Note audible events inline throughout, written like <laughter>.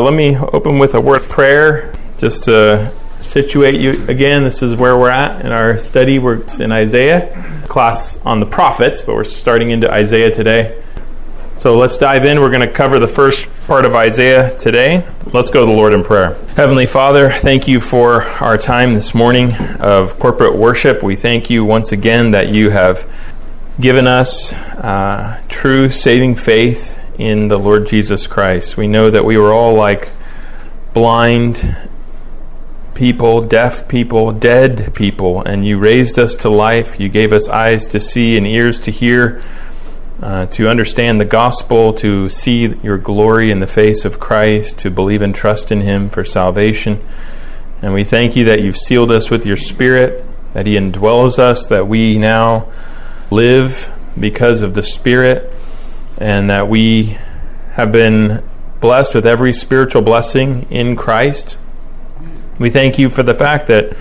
Let me open with a word of prayer just to situate you again. This is where we're at in our study. We're in Isaiah, class on the prophets, but we're starting into Isaiah today. So let's dive in. We're going to cover the first part of Isaiah today. Let's go to the Lord in prayer. Heavenly Father, thank you for our time this morning of corporate worship. We thank you once again that you have given us uh, true saving faith in the Lord Jesus Christ. We know that we were all like blind people, deaf people, dead people, and you raised us to life. You gave us eyes to see and ears to hear, uh, to understand the gospel, to see your glory in the face of Christ, to believe and trust in Him for salvation. And we thank you that you've sealed us with your Spirit, that He indwells us, that we now live because of the Spirit and that we have been blessed with every spiritual blessing in Christ. We thank you for the fact that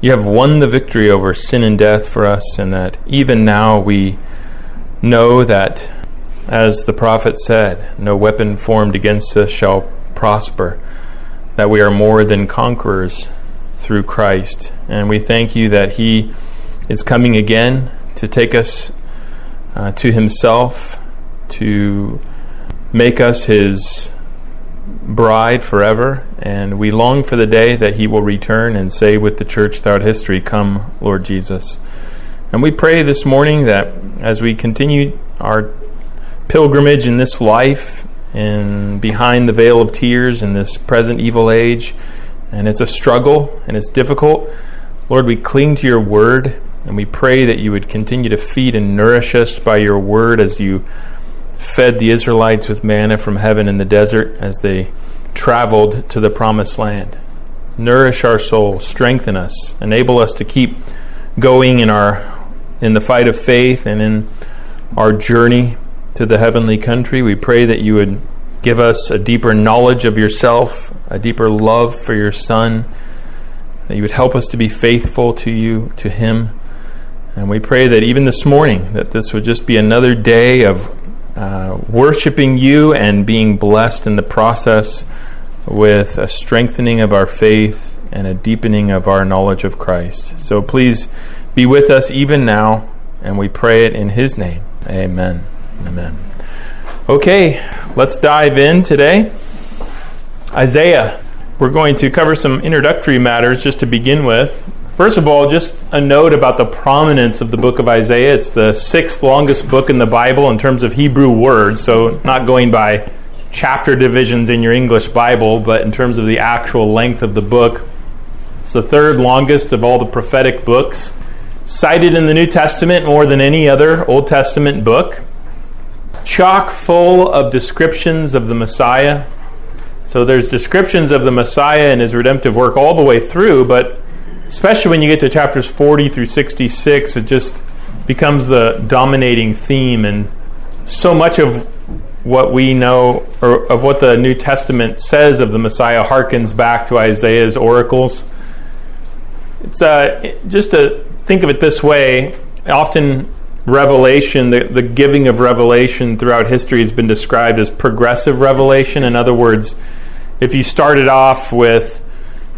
you have won the victory over sin and death for us, and that even now we know that, as the prophet said, no weapon formed against us shall prosper, that we are more than conquerors through Christ. And we thank you that He is coming again to take us uh, to Himself to make us his bride forever, and we long for the day that he will return and say with the church throughout history, Come, Lord Jesus. And we pray this morning that as we continue our pilgrimage in this life and behind the veil of tears in this present evil age, and it's a struggle and it's difficult, Lord, we cling to your word and we pray that you would continue to feed and nourish us by your word as you fed the Israelites with manna from heaven in the desert as they traveled to the promised land. Nourish our soul, strengthen us, enable us to keep going in our in the fight of faith and in our journey to the heavenly country. We pray that you would give us a deeper knowledge of yourself, a deeper love for your son, that you would help us to be faithful to you, to him. And we pray that even this morning that this would just be another day of uh, worshiping you and being blessed in the process with a strengthening of our faith and a deepening of our knowledge of Christ. So please be with us even now, and we pray it in His name. Amen. Amen. Okay, let's dive in today. Isaiah. We're going to cover some introductory matters just to begin with. First of all, just a note about the prominence of the book of Isaiah. It's the sixth longest book in the Bible in terms of Hebrew words, so not going by chapter divisions in your English Bible, but in terms of the actual length of the book. It's the third longest of all the prophetic books, cited in the New Testament more than any other Old Testament book. Chock full of descriptions of the Messiah. So there's descriptions of the Messiah and his redemptive work all the way through, but especially when you get to chapters 40 through 66, it just becomes the dominating theme. And so much of what we know, or of what the New Testament says of the Messiah, harkens back to Isaiah's oracles. It's uh, just to think of it this way often revelation, the, the giving of revelation throughout history has been described as progressive revelation. In other words, if you started off with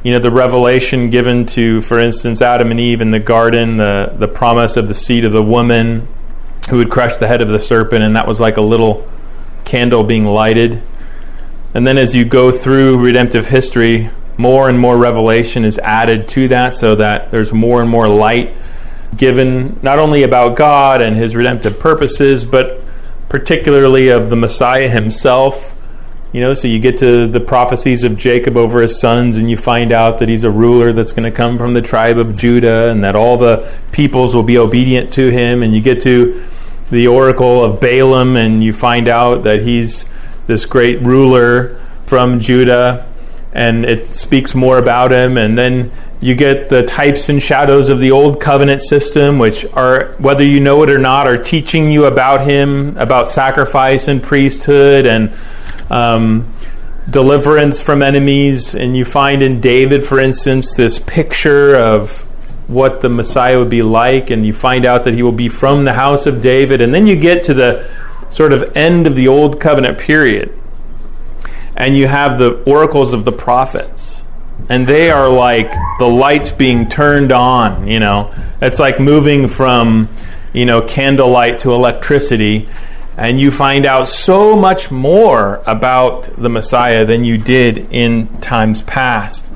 you know the revelation given to for instance adam and eve in the garden the, the promise of the seed of the woman who would crush the head of the serpent and that was like a little candle being lighted. And then as you go through redemptive history more and more revelation is added to that so that there's more and more light given not only about god and his redemptive purposes but particularly of the messiah himself you know, so you get to the prophecies of Jacob over his sons, and you find out that he's a ruler that's going to come from the tribe of Judah, and that all the peoples will be obedient to him. And you get to the oracle of Balaam, and you find out that he's this great ruler from Judah, and it speaks more about him. And then you get the types and shadows of the old covenant system, which are, whether you know it or not, are teaching you about him, about sacrifice and priesthood and um, deliverance from enemies. And you find in David, for instance, this picture of what the Messiah would be like, and you find out that he will be from the house of David. And then you get to the sort of end of the Old Covenant period. and you have the oracles of the prophets. And they are like the lights being turned on, you know. It's like moving from, you know, candlelight to electricity and you find out so much more about the Messiah than you did in times past.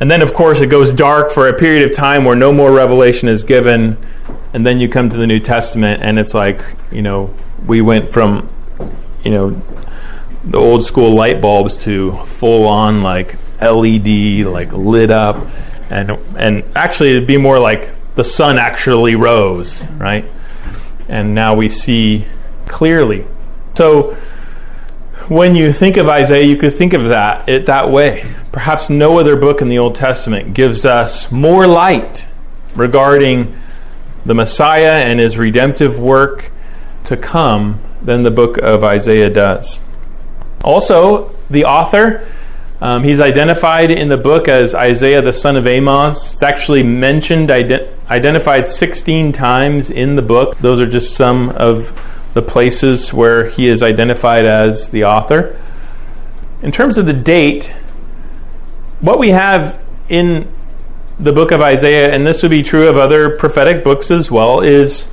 And then, of course, it goes dark for a period of time where no more revelation is given. And then you come to the New Testament, and it's like, you know, we went from, you know, the old school light bulbs to full on like LED, like lit up. And, and actually, it'd be more like the sun actually rose, right? And now we see clearly. So when you think of Isaiah, you could think of that it that way. Perhaps no other book in the Old Testament gives us more light regarding the Messiah and his redemptive work to come than the book of Isaiah does. Also, the author, um, he's identified in the book as Isaiah the son of Amos. It's actually mentioned, ident- identified 16 times in the book. Those are just some of the places where he is identified as the author. In terms of the date, what we have in the book of Isaiah, and this would be true of other prophetic books as well, is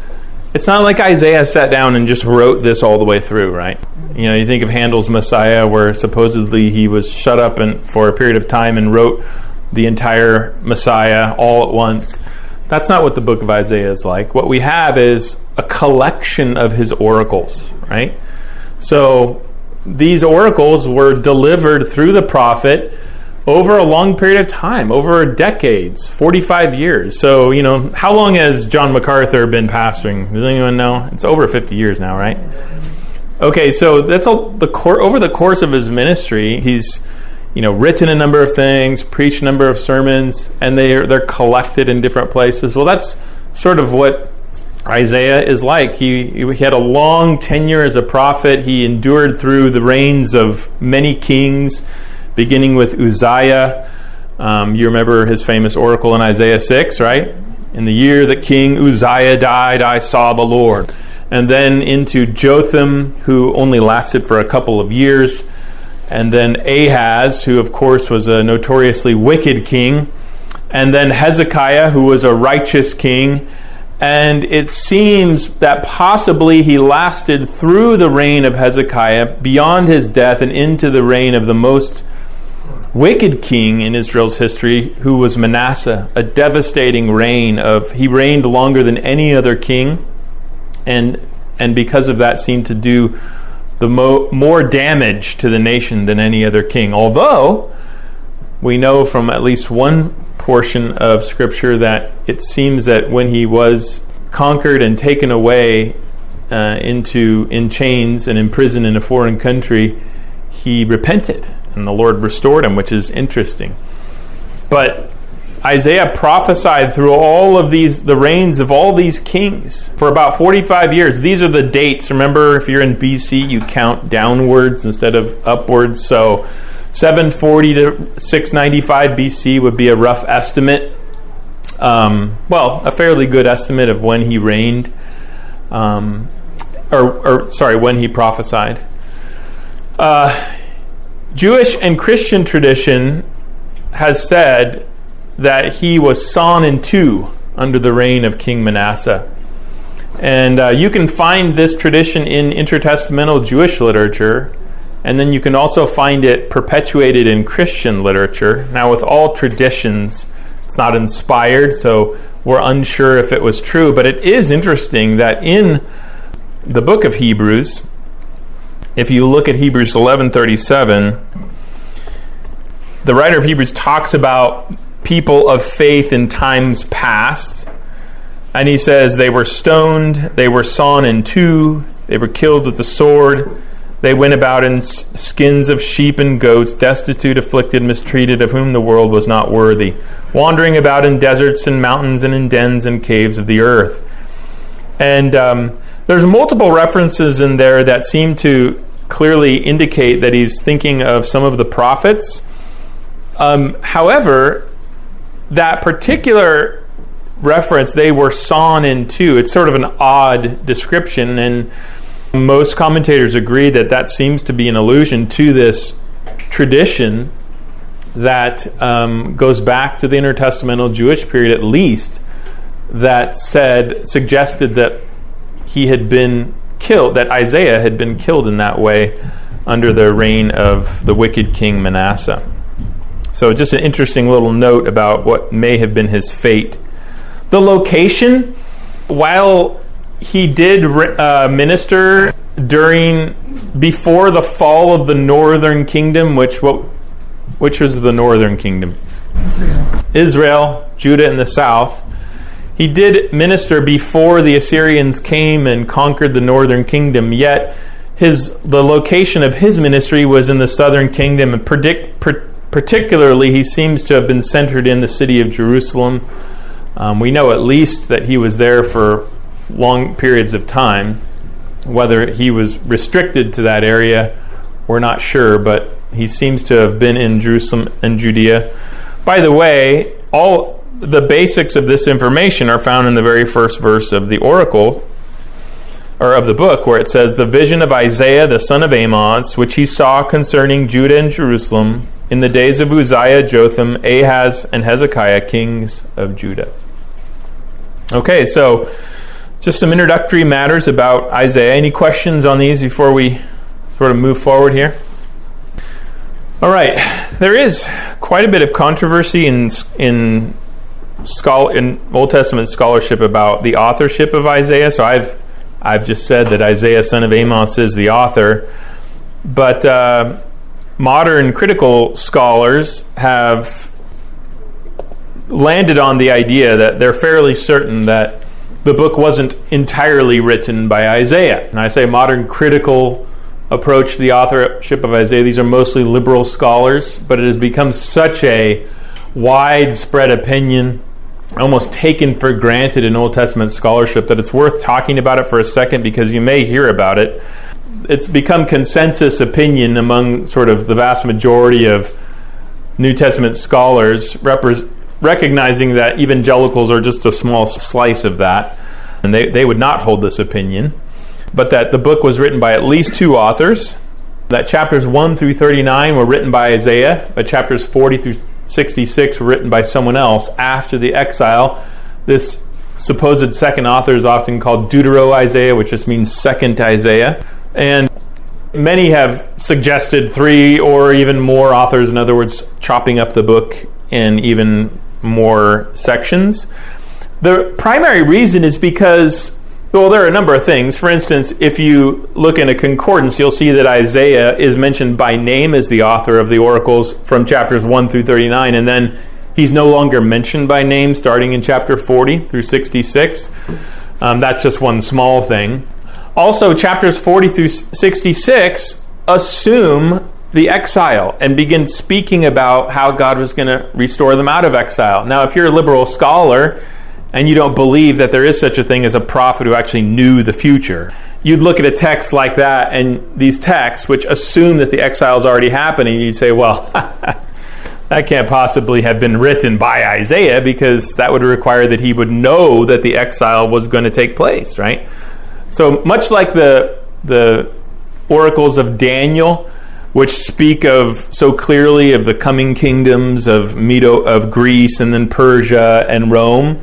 it's not like Isaiah sat down and just wrote this all the way through, right? You know, you think of Handel's Messiah, where supposedly he was shut up and, for a period of time and wrote the entire Messiah all at once. That's not what the book of Isaiah is like. What we have is a collection of his oracles, right? So these oracles were delivered through the prophet over a long period of time, over decades, 45 years. So, you know, how long has John MacArthur been pastoring? Does anyone know? It's over 50 years now, right? Okay, so that's all the cor- over the course of his ministry, he's you know, written a number of things, preached a number of sermons, and they're they're collected in different places. Well, that's sort of what Isaiah is like. He he had a long tenure as a prophet. He endured through the reigns of many kings, beginning with Uzziah. Um, you remember his famous oracle in Isaiah six, right? In the year that King Uzziah died, I saw the Lord. And then into Jotham, who only lasted for a couple of years and then Ahaz, who of course was a notoriously wicked king, and then Hezekiah, who was a righteous king. And it seems that possibly he lasted through the reign of Hezekiah beyond his death and into the reign of the most wicked king in Israel's history, who was Manasseh, a devastating reign of he reigned longer than any other king, and and because of that seemed to do the mo- more damage to the nation than any other king. Although we know from at least one portion of Scripture that it seems that when he was conquered and taken away uh, into in chains and imprisoned in a foreign country, he repented and the Lord restored him, which is interesting. But Isaiah prophesied through all of these, the reigns of all these kings for about 45 years. These are the dates. Remember, if you're in BC, you count downwards instead of upwards. So 740 to 695 BC would be a rough estimate. Um, well, a fairly good estimate of when he reigned, um, or, or, sorry, when he prophesied. Uh, Jewish and Christian tradition has said that he was sawn in two under the reign of King Manasseh. And uh, you can find this tradition in intertestamental Jewish literature, and then you can also find it perpetuated in Christian literature. Now, with all traditions, it's not inspired, so we're unsure if it was true, but it is interesting that in the book of Hebrews, if you look at Hebrews 11:37, the writer of Hebrews talks about people of faith in times past. And he says, They were stoned, they were sawn in two, they were killed with the sword. They went about in skins of sheep and goats, destitute, afflicted, mistreated, of whom the world was not worthy, wandering about in deserts and mountains and in dens and caves of the earth. And um, there's multiple references in there that seem to clearly indicate that he's thinking of some of the prophets. Um, however, that particular reference, they were sawn in two. It's sort of an odd description, and most commentators agree that that seems to be an allusion to this tradition that um, goes back to the intertestamental Jewish period at least that said suggested that he had been killed that Isaiah had been killed in that way under the reign of the wicked king Manasseh. So just an interesting little note about what may have been his fate. The location while he did uh, minister during before the fall of the northern kingdom which what which was the northern kingdom? Israel. Israel, Judah in the south. He did minister before the Assyrians came and conquered the northern kingdom, yet his the location of his ministry was in the southern kingdom and predict, particularly he seems to have been centered in the city of Jerusalem. Um, we know at least that he was there for long periods of time. Whether he was restricted to that area, we're not sure, but he seems to have been in Jerusalem and Judea. By the way, all the basics of this information are found in the very first verse of the oracle or of the book where it says the vision of Isaiah the son of Amos which he saw concerning Judah and Jerusalem in the days of Uzziah, Jotham, Ahaz and Hezekiah kings of Judah. Okay, so just some introductory matters about Isaiah. Any questions on these before we sort of move forward here? All right, there is quite a bit of controversy in in in Old Testament scholarship about the authorship of Isaiah. So I've I've just said that Isaiah, son of Amos, is the author, but uh, modern critical scholars have landed on the idea that they're fairly certain that the book wasn't entirely written by Isaiah. And I say modern critical approach to the authorship of Isaiah. These are mostly liberal scholars, but it has become such a widespread opinion, almost taken for granted in Old Testament scholarship, that it's worth talking about it for a second because you may hear about it. It's become consensus opinion among sort of the vast majority of New Testament scholars, repre- recognizing that evangelicals are just a small slice of that, and they, they would not hold this opinion but that the book was written by at least two authors. That chapters 1 through 39 were written by Isaiah, but chapters 40 through 66 were written by someone else after the exile. This supposed second author is often called Deutero Isaiah, which just means second Isaiah. And many have suggested three or even more authors, in other words, chopping up the book in even more sections. The primary reason is because well, there are a number of things. For instance, if you look in a concordance, you'll see that Isaiah is mentioned by name as the author of the oracles from chapters 1 through 39, and then he's no longer mentioned by name starting in chapter 40 through 66. Um, that's just one small thing. Also, chapters 40 through 66 assume the exile and begin speaking about how God was going to restore them out of exile. Now, if you're a liberal scholar, and you don't believe that there is such a thing as a prophet who actually knew the future. You'd look at a text like that and these texts, which assume that the exile is already happening, you'd say, well, <laughs> that can't possibly have been written by Isaiah because that would require that he would know that the exile was going to take place, right? So much like the the oracles of Daniel, which speak of so clearly of the coming kingdoms of Medo of Greece and then Persia and Rome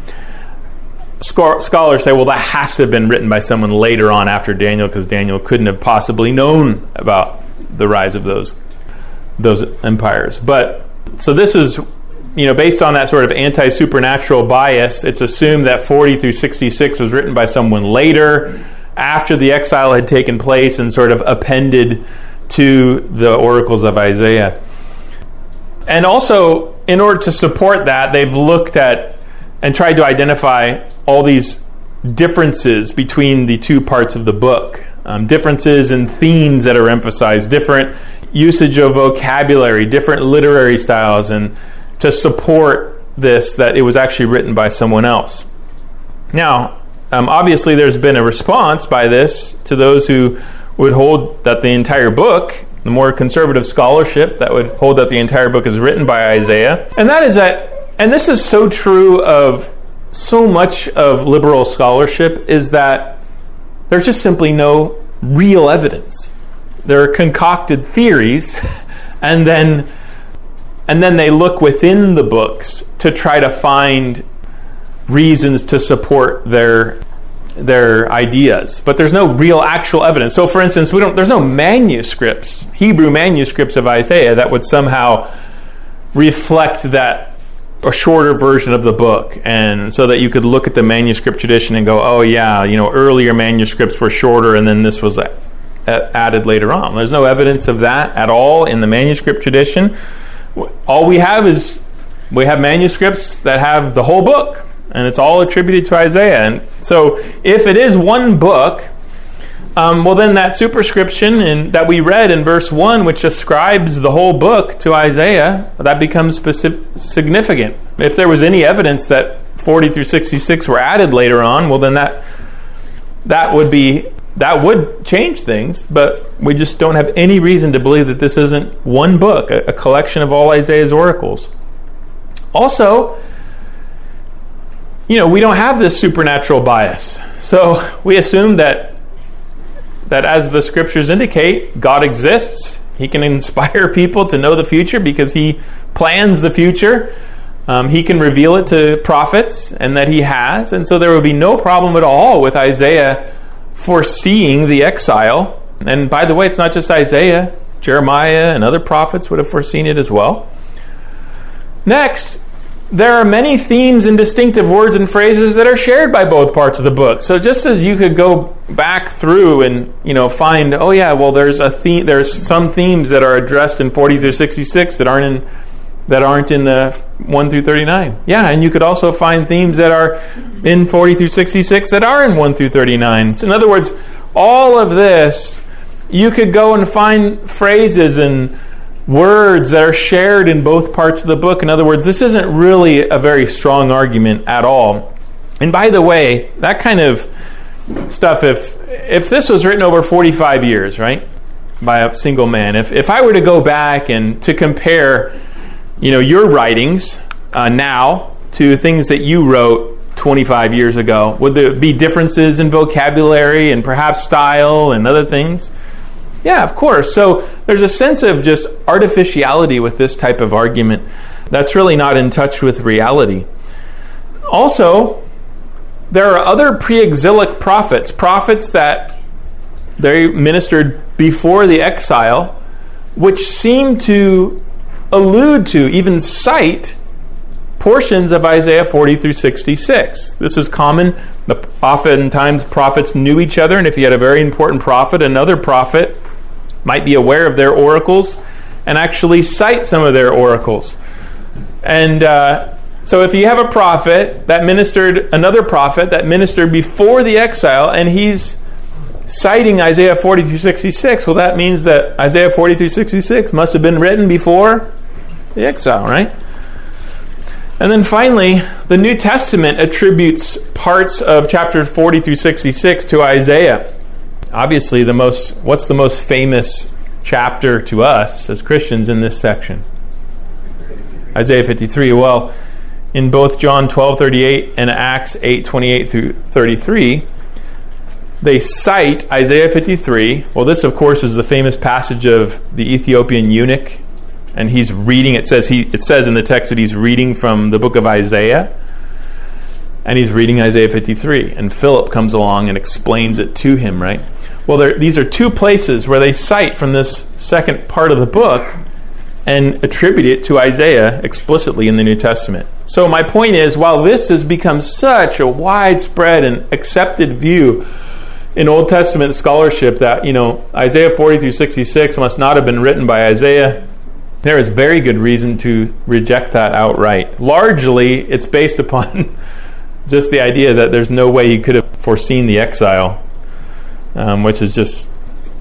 scholars say, well, that has to have been written by someone later on after Daniel, because Daniel couldn't have possibly known about the rise of those those empires. But so this is, you know, based on that sort of anti supernatural bias, it's assumed that 40 through 66 was written by someone later, after the exile had taken place, and sort of appended to the oracles of Isaiah. And also, in order to support that, they've looked at and tried to identify all these differences between the two parts of the book, um, differences in themes that are emphasized, different usage of vocabulary, different literary styles, and to support this that it was actually written by someone else. Now, um, obviously, there's been a response by this to those who would hold that the entire book, the more conservative scholarship that would hold that the entire book is written by Isaiah. And that is that, and this is so true of so much of liberal scholarship is that there's just simply no real evidence. There are concocted theories <laughs> and then and then they look within the books to try to find reasons to support their their ideas. But there's no real actual evidence. So for instance we don't there's no manuscripts hebrew manuscripts of isaiah that would somehow reflect that a shorter version of the book. And so that you could look at the manuscript tradition and go oh yeah you know earlier manuscripts were shorter and then this was added later on. There's no evidence of that at all in the manuscript tradition. All we have is we have manuscripts that have the whole book and it's all attributed to isaiah and so if it is one book um, well, then that superscription in, that we read in verse 1, which ascribes the whole book to Isaiah, that becomes specific, significant. If there was any evidence that 40 through 66 were added later on, well, then that, that would be that would change things, but we just don't have any reason to believe that this isn't one book, a, a collection of all Isaiah's oracles. Also, you know, we don't have this supernatural bias. So we assume that that as the scriptures indicate, God exists. He can inspire <laughs> people to know the future because he plans the future. Um, he can reveal it to prophets, and that he has. And so there would be no problem at all with Isaiah foreseeing the exile. And by the way, it's not just Isaiah, Jeremiah and other prophets would have foreseen it as well. Next, there are many themes and distinctive words and phrases that are shared by both parts of the book. So just as you could go back through and you know find, oh yeah, well there's a theme, there's some themes that are addressed in 40 through 66 that aren't in that aren't in the 1 through 39. Yeah, and you could also find themes that are in 40 through 66 that are in 1 through 39. So in other words, all of this you could go and find phrases and words that are shared in both parts of the book. In other words, this isn't really a very strong argument at all. And by the way, that kind of stuff, if if this was written over 45 years, right, by a single man, if, if I were to go back and to compare, you know, your writings uh, now to things that you wrote 25 years ago, would there be differences in vocabulary and perhaps style and other things? Yeah, of course. So there's a sense of just artificiality with this type of argument that's really not in touch with reality. Also, there are other pre exilic prophets, prophets that they ministered before the exile, which seem to allude to, even cite, portions of Isaiah 40 through 66. This is common. Oftentimes, prophets knew each other, and if you had a very important prophet, another prophet might be aware of their oracles and actually cite some of their oracles. And uh, so, if you have a prophet that ministered, another prophet that ministered before the exile, and he's citing Isaiah 40 through 66, well, that means that Isaiah 40 through 66 must have been written before the exile, right? And then finally, the New Testament attributes parts of chapters 40 through 66 to Isaiah obviously the most what's the most famous chapter to us as Christians in this section? Isaiah 53. Well, in both John 12:38 and Acts 8:28 through 33, they cite Isaiah 53. Well, this of course is the famous passage of the Ethiopian eunuch and he's reading it says he it says in the text that he's reading from the book of Isaiah and he's reading Isaiah 53 and Philip comes along and explains it to him, right? Well, these are two places where they cite from this second part of the book and attribute it to Isaiah explicitly in the New Testament. So, my point is while this has become such a widespread and accepted view in Old Testament scholarship that, you know, Isaiah 40 through 66 must not have been written by Isaiah, there is very good reason to reject that outright. Largely, it's based upon <laughs> just the idea that there's no way he could have foreseen the exile um, which is just,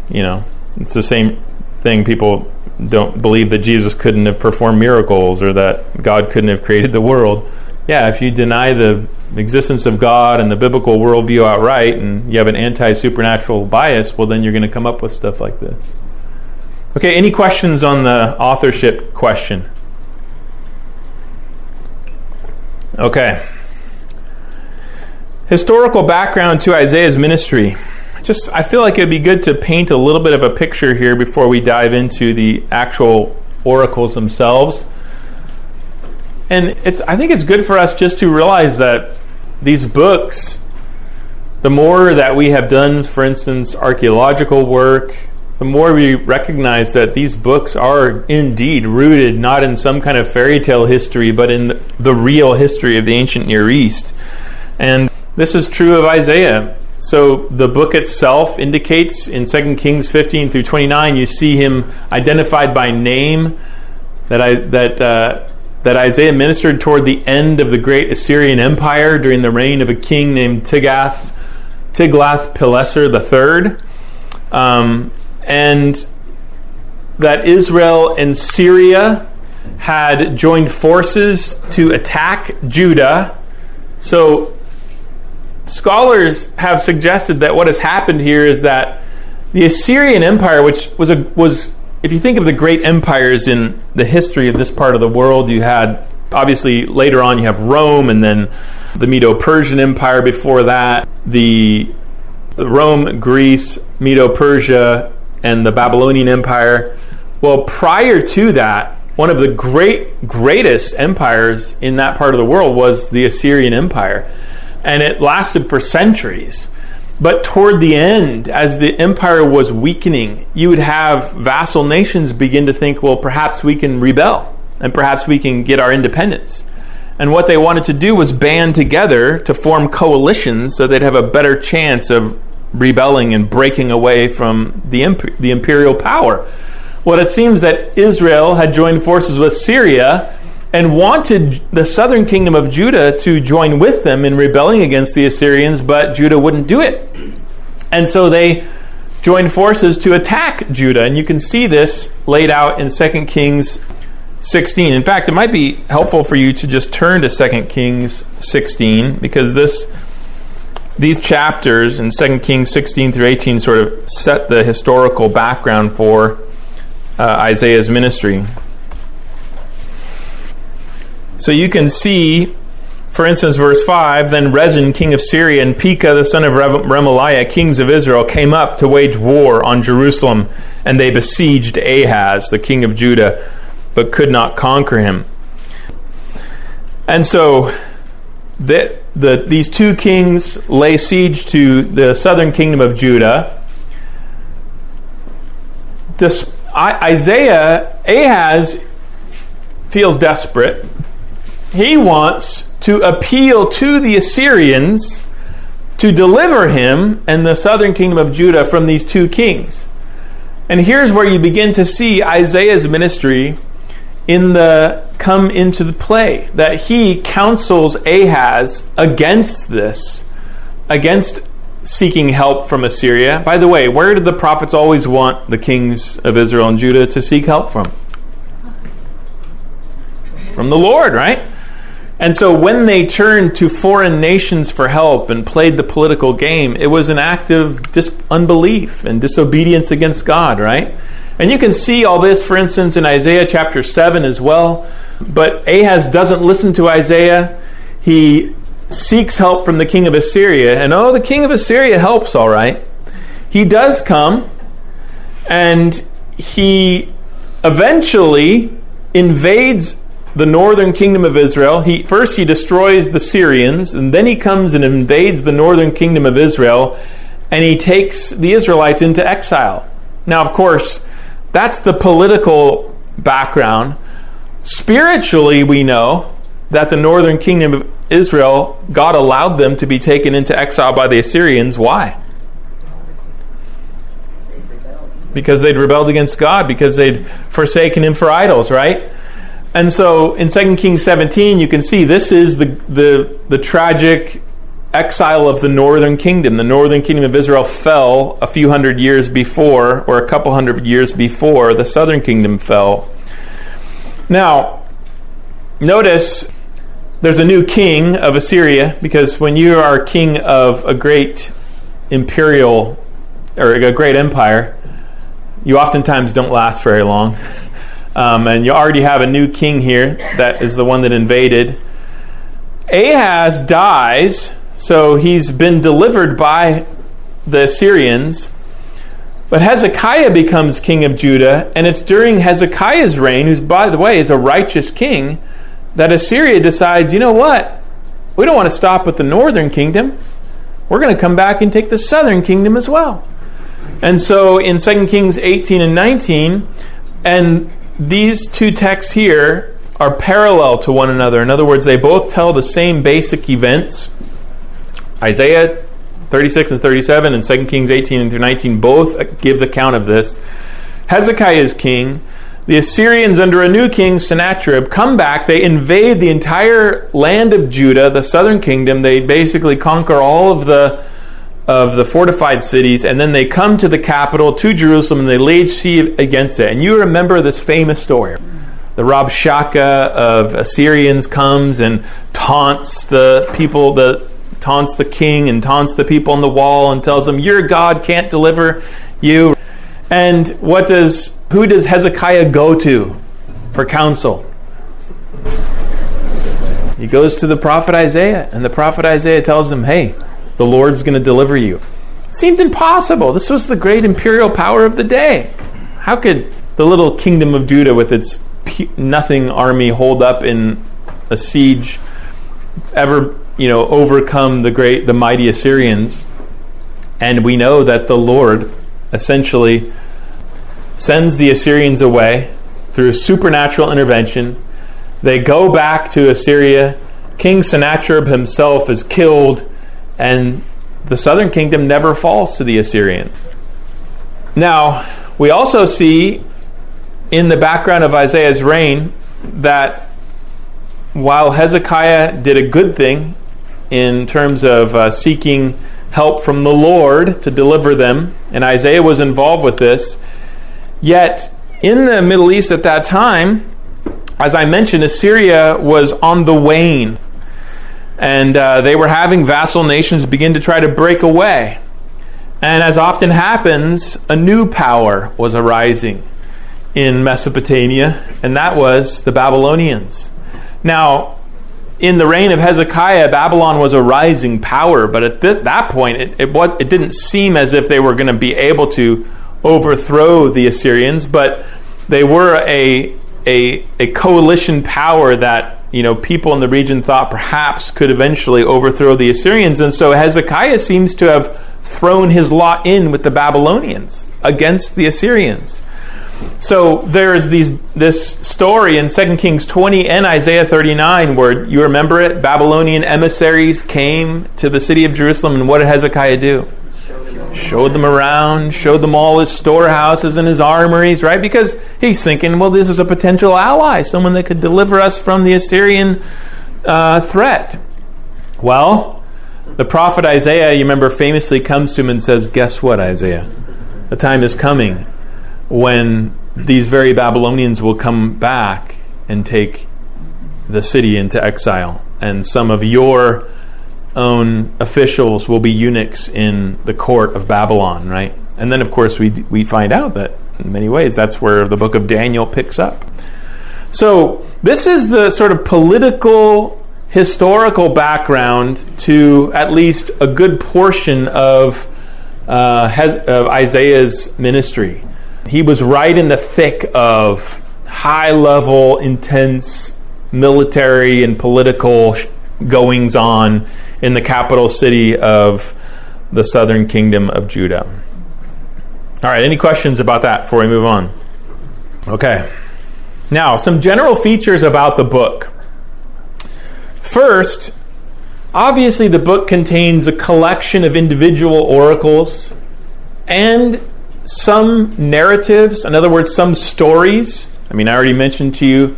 you know, it's the same thing. People don't believe that Jesus couldn't have performed miracles or that God couldn't have created the world. Yeah, if you deny the existence of God and the biblical worldview outright and you have an anti supernatural bias, well, then you're going to come up with stuff like this. Okay, any questions on the authorship question? Okay. Historical background to Isaiah's ministry just I feel like it'd be good to paint a little bit of a picture here before we dive into the actual oracles themselves. And it's I think it's good for us just to realize that these books the more that we have done for instance archaeological work the more we recognize that these books are indeed rooted not in some kind of fairy tale history but in the real history of the ancient Near East. And this is true of Isaiah. So the book itself indicates in 2 Kings 15 through 29, you see him identified by name that I that uh, that Isaiah ministered toward the end of the great Assyrian Empire during the reign of a king named Tigath, Tiglath-Pileser III, um, and that Israel and Syria had joined forces to attack Judah. So scholars have suggested that what has happened here is that the Assyrian Empire, which was a was if you think of the great empires in the history of this part of the world, you had obviously later on you have Rome and then the Medo-Persian Empire before that, the Rome, Greece, Medo-Persia, and the Babylonian Empire. Well, prior to that, one of the great greatest empires in that part of the world was the Assyrian Empire and it lasted for centuries. But toward the end, as the empire was weakening, you would have vassal nations begin to think, well, perhaps we can rebel and perhaps we can get our independence. And what they wanted to do was band together to form coalitions so they'd have a better chance of rebelling and breaking away from the, imp- the imperial power. Well, it seems that Israel had joined forces with Syria and wanted the southern kingdom of Judah to join with them in rebelling against the Assyrians, but Judah wouldn't do it. And so they joined forces to attack Judah. And you can see this laid out in 2 Kings 16. In fact, it might be helpful for you to just turn to 2 Kings 16 because this these chapters in 2 Kings 16 through 18 sort of set the historical background for uh, Isaiah's ministry. So you can see, for instance, verse 5 Then Rezin, king of Syria, and Pekah, the son of Remaliah, kings of Israel, came up to wage war on Jerusalem, and they besieged Ahaz, the king of Judah, but could not conquer him. And so the, the, these two kings lay siege to the southern kingdom of Judah. This, Isaiah, Ahaz feels desperate he wants to appeal to the Assyrians to deliver him and the southern kingdom of Judah from these two kings. And here's where you begin to see Isaiah's ministry in the come into the play that he counsels Ahaz against this, against seeking help from Assyria. By the way, where did the prophets always want the kings of Israel and Judah to seek help from? From the Lord, right? And so when they turned to foreign nations for help and played the political game, it was an act of dis- unbelief and disobedience against God, right? And you can see all this, for instance, in Isaiah chapter 7 as well. But Ahaz doesn't listen to Isaiah. He seeks help from the king of Assyria. And oh, the king of Assyria helps, all right. He does come, and he eventually invades the northern kingdom of Israel. He first he destroys the Syrians, and then he comes and invades the northern kingdom of Israel, and he takes the Israelites into exile. Now, of course, that's the political background. Spiritually, we know that the northern kingdom of Israel, God allowed them to be taken into exile by the Assyrians. Why? Because they'd rebelled against God, because they'd forsaken Him for idols, right? And so in 2 Kings 17, you can see this is the, the, the tragic exile of the northern kingdom. The northern kingdom of Israel fell a few hundred years before, or a couple hundred years before, the southern kingdom fell. Now, notice there's a new king of Assyria, because when you are king of a great imperial, or a great empire, you oftentimes don't last very long. <laughs> Um, and you already have a new king here that is the one that invaded. Ahaz dies, so he's been delivered by the Assyrians. But Hezekiah becomes king of Judah, and it's during Hezekiah's reign, who's, by the way, is a righteous king, that Assyria decides, you know what? We don't want to stop with the northern kingdom. We're going to come back and take the southern kingdom as well. And so in 2 Kings 18 and 19, and these two texts here are parallel to one another. In other words, they both tell the same basic events. Isaiah 36 and 37 and 2 Kings 18 and through 19 both give the count of this. Hezekiah is king. The Assyrians, under a new king, Sennacherib, come back. They invade the entire land of Judah, the southern kingdom. They basically conquer all of the of the fortified cities, and then they come to the capital, to Jerusalem, and they laid siege against it. And you remember this famous story. The Rabshakeh of Assyrians comes and taunts the people, the taunts the king and taunts the people on the wall and tells them, Your God can't deliver you. And what does who does Hezekiah go to for counsel? He goes to the prophet Isaiah, and the prophet Isaiah tells him, Hey, the Lord's going to deliver you. It seemed impossible. This was the great imperial power of the day. How could the little kingdom of Judah, with its nothing army hold up in a siege, ever you know overcome the great, the mighty Assyrians? And we know that the Lord essentially sends the Assyrians away through supernatural intervention. They go back to Assyria. King Sennacherib himself is killed and the southern kingdom never falls to the Assyrian. Now, we also see in the background of Isaiah's reign that while Hezekiah did a good thing in terms of uh, seeking help from the Lord to deliver them, and Isaiah was involved with this, yet in the Middle East at that time, as I mentioned, Assyria was on the wane and uh, they were having vassal nations begin to try to break away. And as often happens, a new power was arising in Mesopotamia, and that was the Babylonians. Now, in the reign of Hezekiah, Babylon was a rising power, but at th- that point, it, it, it didn't seem as if they were going to be able to overthrow the Assyrians, but they were a, a, a coalition power that you know, people in the region thought perhaps could eventually overthrow the Assyrians. And so Hezekiah seems to have thrown his lot in with the Babylonians against the Assyrians. So there is these this story in 2 Kings 20 and Isaiah 39 where you remember it Babylonian emissaries came to the city of Jerusalem and what did Hezekiah do? Showed them around, showed them all his storehouses and his armories, right? Because he's thinking, well, this is a potential ally, someone that could deliver us from the Assyrian uh, threat. Well, the prophet Isaiah, you remember, famously comes to him and says, Guess what, Isaiah? The time is coming when these very Babylonians will come back and take the city into exile. And some of your own officials will be eunuchs in the court of Babylon, right? And then, of course, we, we find out that in many ways that's where the book of Daniel picks up. So, this is the sort of political, historical background to at least a good portion of, uh, of Isaiah's ministry. He was right in the thick of high level, intense military and political goings on in the capital city of the southern kingdom of Judah. All right, any questions about that before we move on? Okay. Now, some general features about the book. First, obviously, the book contains a collection of individual oracles and some narratives, in other words, some stories. I mean, I already mentioned to you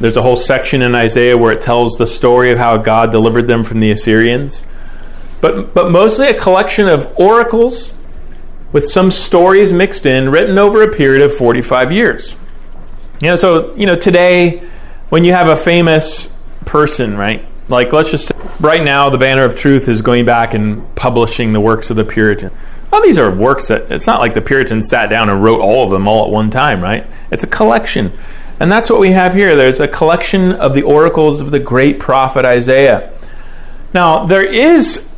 there's a whole section in Isaiah where it tells the story of how God delivered them from the Assyrians. But, but mostly a collection of oracles with some stories mixed in, written over a period of 45 years. You know, so, you know, today, when you have a famous person, right? Like, let's just say, right now, the Banner of Truth is going back and publishing the works of the Puritan. Well, these are works that it's not like the Puritans sat down and wrote all of them all at one time, right? It's a collection. And that's what we have here. There's a collection of the oracles of the great prophet Isaiah. Now, there is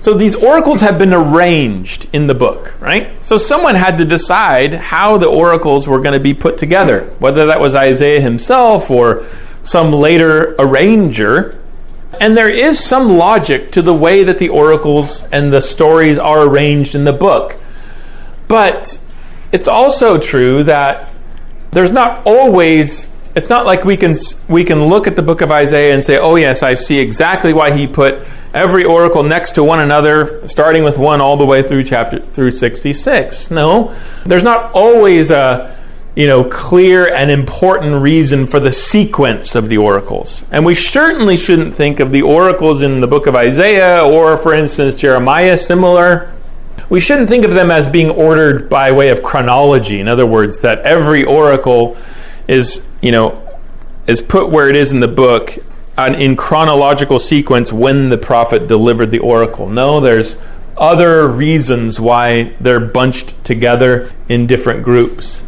So these oracles have been arranged in the book, right? So someone had to decide how the oracles were going to be put together, whether that was Isaiah himself or some later arranger. And there is some logic to the way that the oracles and the stories are arranged in the book. But it's also true that there's not always it's not like we can we can look at the book of Isaiah and say, "Oh yes, I see exactly why he put every oracle next to one another, starting with one all the way through chapter through 66." No, there's not always a you know clear and important reason for the sequence of the oracles, and we certainly shouldn't think of the oracles in the book of Isaiah or, for instance, Jeremiah similar. We shouldn't think of them as being ordered by way of chronology. In other words, that every oracle is you know, is put where it is in the book in chronological sequence when the prophet delivered the oracle. No, there's other reasons why they're bunched together in different groups.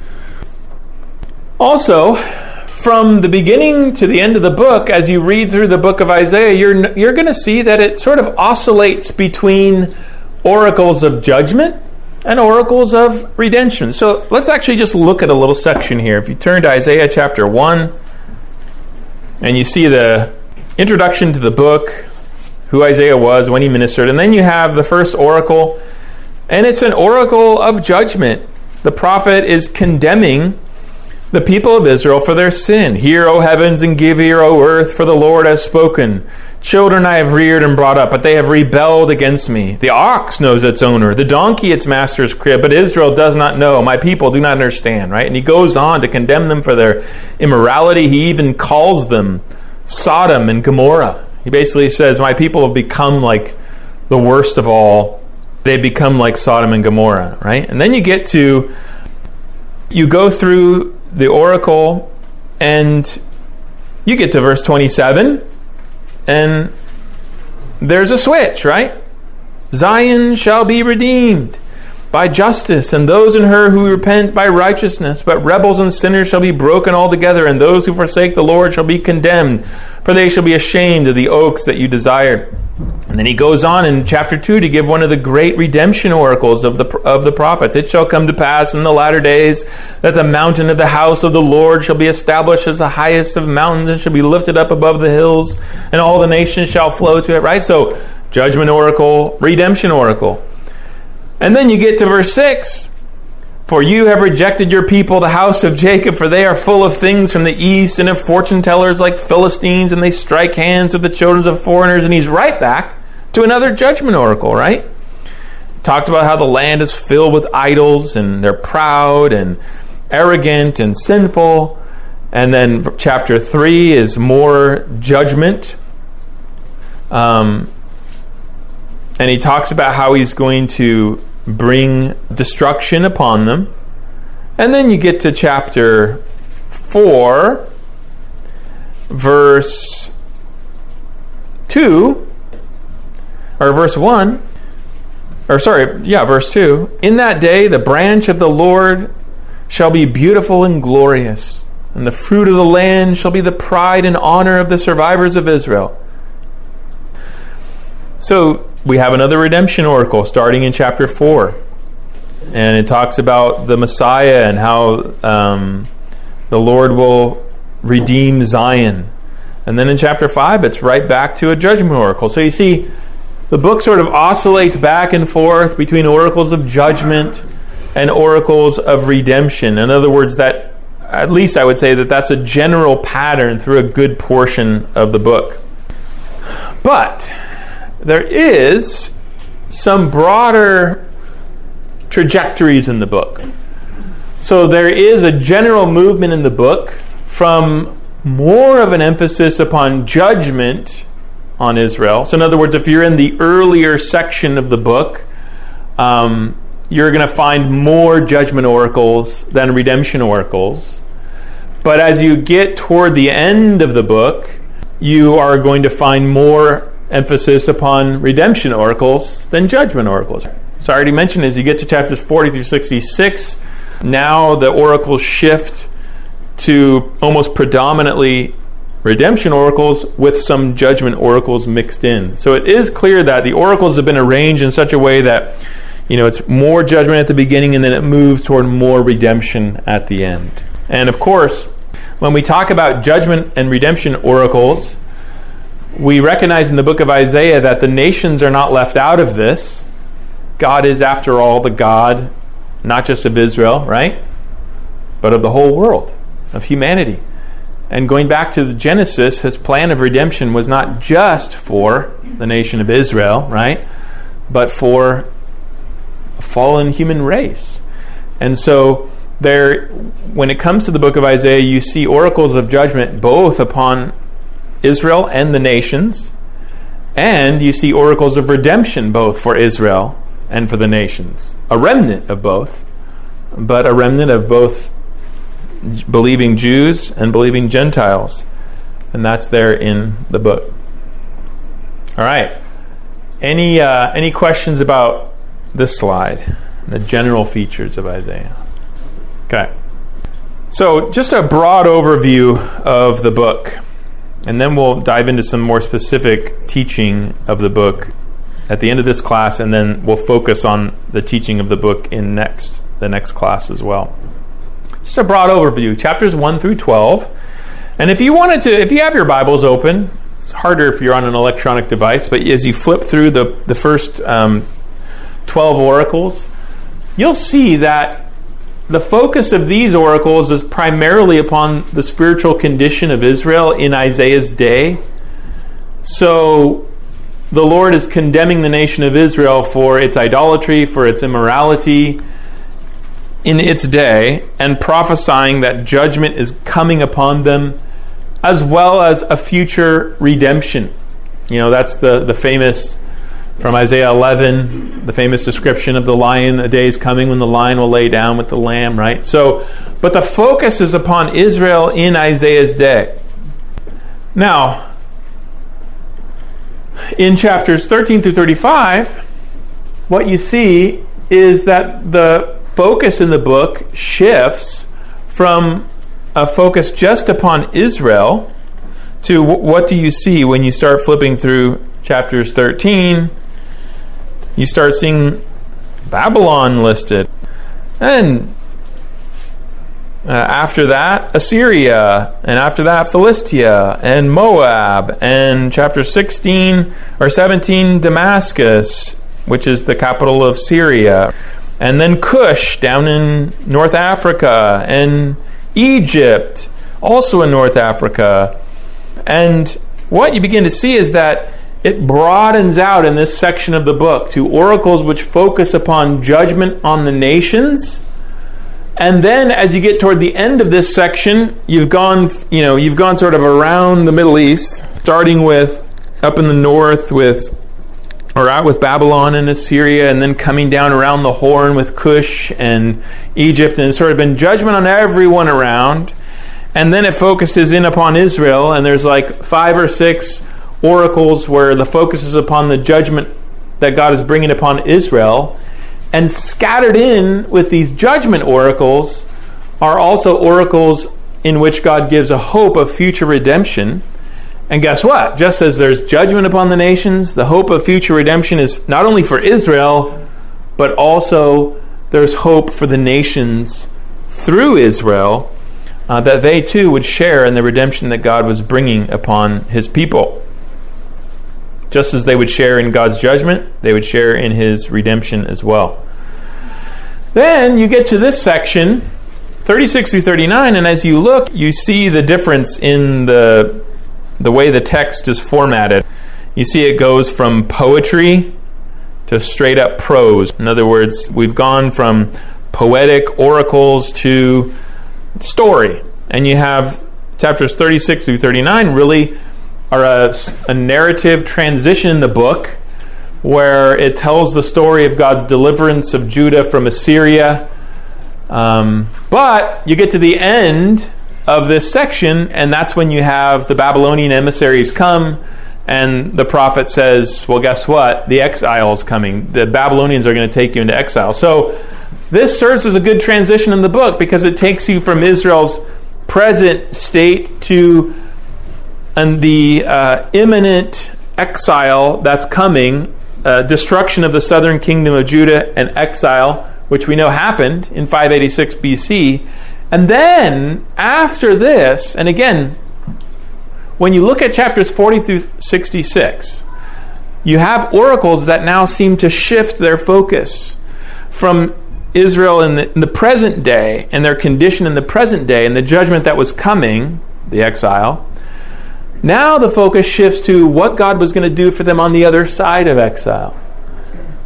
Also, from the beginning to the end of the book, as you read through the book of Isaiah, you're, you're going to see that it sort of oscillates between oracles of judgment and oracles of redemption. So let's actually just look at a little section here. If you turn to Isaiah chapter 1 and you see the introduction to the book, who Isaiah was, when he ministered, and then you have the first oracle, and it's an oracle of judgment. The prophet is condemning the people of Israel for their sin. Hear, O heavens, and give ear, O earth, for the Lord has spoken. Children I have reared and brought up, but they have rebelled against me. The ox knows its owner, the donkey its master's crib, but Israel does not know. My people do not understand, right? And he goes on to condemn them for their immorality. He even calls them Sodom and Gomorrah. He basically says, My people have become like the worst of all. They become like Sodom and Gomorrah, right? And then you get to, you go through the oracle and you get to verse 27 and there's a switch, right? Zion shall be redeemed by justice, and those in her who repent by righteousness. But rebels and sinners shall be broken altogether, and those who forsake the Lord shall be condemned, for they shall be ashamed of the oaks that you desired. And then he goes on in chapter 2 to give one of the great redemption oracles of the, of the prophets. It shall come to pass in the latter days that the mountain of the house of the Lord shall be established as the highest of mountains and shall be lifted up above the hills, and all the nations shall flow to it. Right? So, judgment oracle, redemption oracle. And then you get to verse 6 for you have rejected your people, the house of Jacob, for they are full of things from the east and of fortune tellers like Philistines, and they strike hands with the children of foreigners. And he's right back to another judgment oracle, right? Talks about how the land is filled with idols and they're proud and arrogant and sinful. And then chapter 3 is more judgment. Um, and he talks about how he's going to bring destruction upon them. And then you get to chapter 4, verse 2, or verse 1, or sorry, yeah, verse 2. In that day, the branch of the Lord shall be beautiful and glorious, and the fruit of the land shall be the pride and honor of the survivors of Israel. So, we have another redemption oracle starting in chapter 4. And it talks about the Messiah and how um, the Lord will redeem Zion. And then in chapter 5, it's right back to a judgment oracle. So you see, the book sort of oscillates back and forth between oracles of judgment and oracles of redemption. In other words, that at least I would say that that's a general pattern through a good portion of the book. But there is some broader trajectories in the book. So there is a general movement in the book from more of an emphasis upon judgment on Israel. So, in other words, if you're in the earlier section of the book, um, you're going to find more judgment oracles than redemption oracles. But as you get toward the end of the book, you are going to find more emphasis upon redemption oracles than judgment oracles. So I already mentioned as you get to chapters 40 through 66, now the oracles shift to almost predominantly redemption oracles with some judgment oracles mixed in. So it is clear that the oracles have been arranged in such a way that you know it's more judgment at the beginning and then it moves toward more redemption at the end. And of course, when we talk about judgment and redemption oracles, we recognize in the book of Isaiah that the nations are not left out of this. God is, after all, the God not just of Israel, right? But of the whole world, of humanity. And going back to Genesis, his plan of redemption was not just for the nation of Israel, right? But for a fallen human race. And so there when it comes to the book of Isaiah, you see oracles of judgment both upon Israel and the nations, and you see oracles of redemption both for Israel and for the nations. A remnant of both, but a remnant of both believing Jews and believing Gentiles. And that's there in the book. All right. Any, uh, any questions about this slide, the general features of Isaiah? Okay. So, just a broad overview of the book, and then we'll dive into some more specific teaching of the book at the end of this class, and then we'll focus on the teaching of the book in next the next class as well. Just a broad overview, chapters one through twelve. And if you wanted to, if you have your Bibles open, it's harder if you're on an electronic device. But as you flip through the the first um, twelve oracles, you'll see that the focus of these oracles is primarily upon the spiritual condition of Israel in Isaiah's day. So the Lord is condemning the nation of Israel for its idolatry, for its immorality in its day, and prophesying that judgment is coming upon them, as well as a future redemption. You know, that's the, the famous, from Isaiah 11, the famous description of the lion. A day is coming when the lion will lay down with the lamb, right? So, but the focus is upon Israel in Isaiah's day. Now, in chapters 13 through 35, what you see is that the focus in the book shifts from a focus just upon Israel to what do you see when you start flipping through chapters 13? You start seeing Babylon listed. And uh, after that, Assyria, and after that, Philistia and Moab, and chapter 16 or 17, Damascus, which is the capital of Syria, and then Cush down in North Africa, and Egypt, also in North Africa. And what you begin to see is that it broadens out in this section of the book to oracles which focus upon judgment on the nations and then as you get toward the end of this section, you've gone, you know, you've gone sort of around the Middle East, starting with up in the north with or out with Babylon and Assyria, and then coming down around the Horn with Cush and Egypt, and it's sort of been judgment on everyone around. And then it focuses in upon Israel, and there's like five or six oracles where the focus is upon the judgment that God is bringing upon Israel. And scattered in with these judgment oracles are also oracles in which God gives a hope of future redemption. And guess what? Just as there's judgment upon the nations, the hope of future redemption is not only for Israel, but also there's hope for the nations through Israel uh, that they too would share in the redemption that God was bringing upon his people. Just as they would share in God's judgment, they would share in his redemption as well. Then you get to this section, 36 through 39, and as you look, you see the difference in the, the way the text is formatted. You see it goes from poetry to straight up prose. In other words, we've gone from poetic oracles to story. And you have chapters 36 through 39 really are a, a narrative transition in the book where it tells the story of God's deliverance of Judah from Assyria. Um, but you get to the end of this section, and that's when you have the Babylonian emissaries come, and the prophet says, Well, guess what? The exile is coming. The Babylonians are going to take you into exile. So this serves as a good transition in the book because it takes you from Israel's present state to and the uh, imminent exile that's coming, uh, destruction of the southern kingdom of Judah and exile, which we know happened in 586 BC. And then after this, and again, when you look at chapters 40 through 66, you have oracles that now seem to shift their focus from Israel in the, in the, present day and their condition in the present day and the judgment that was coming, the exile. Now the focus shifts to what God was going to do for them on the other side of exile.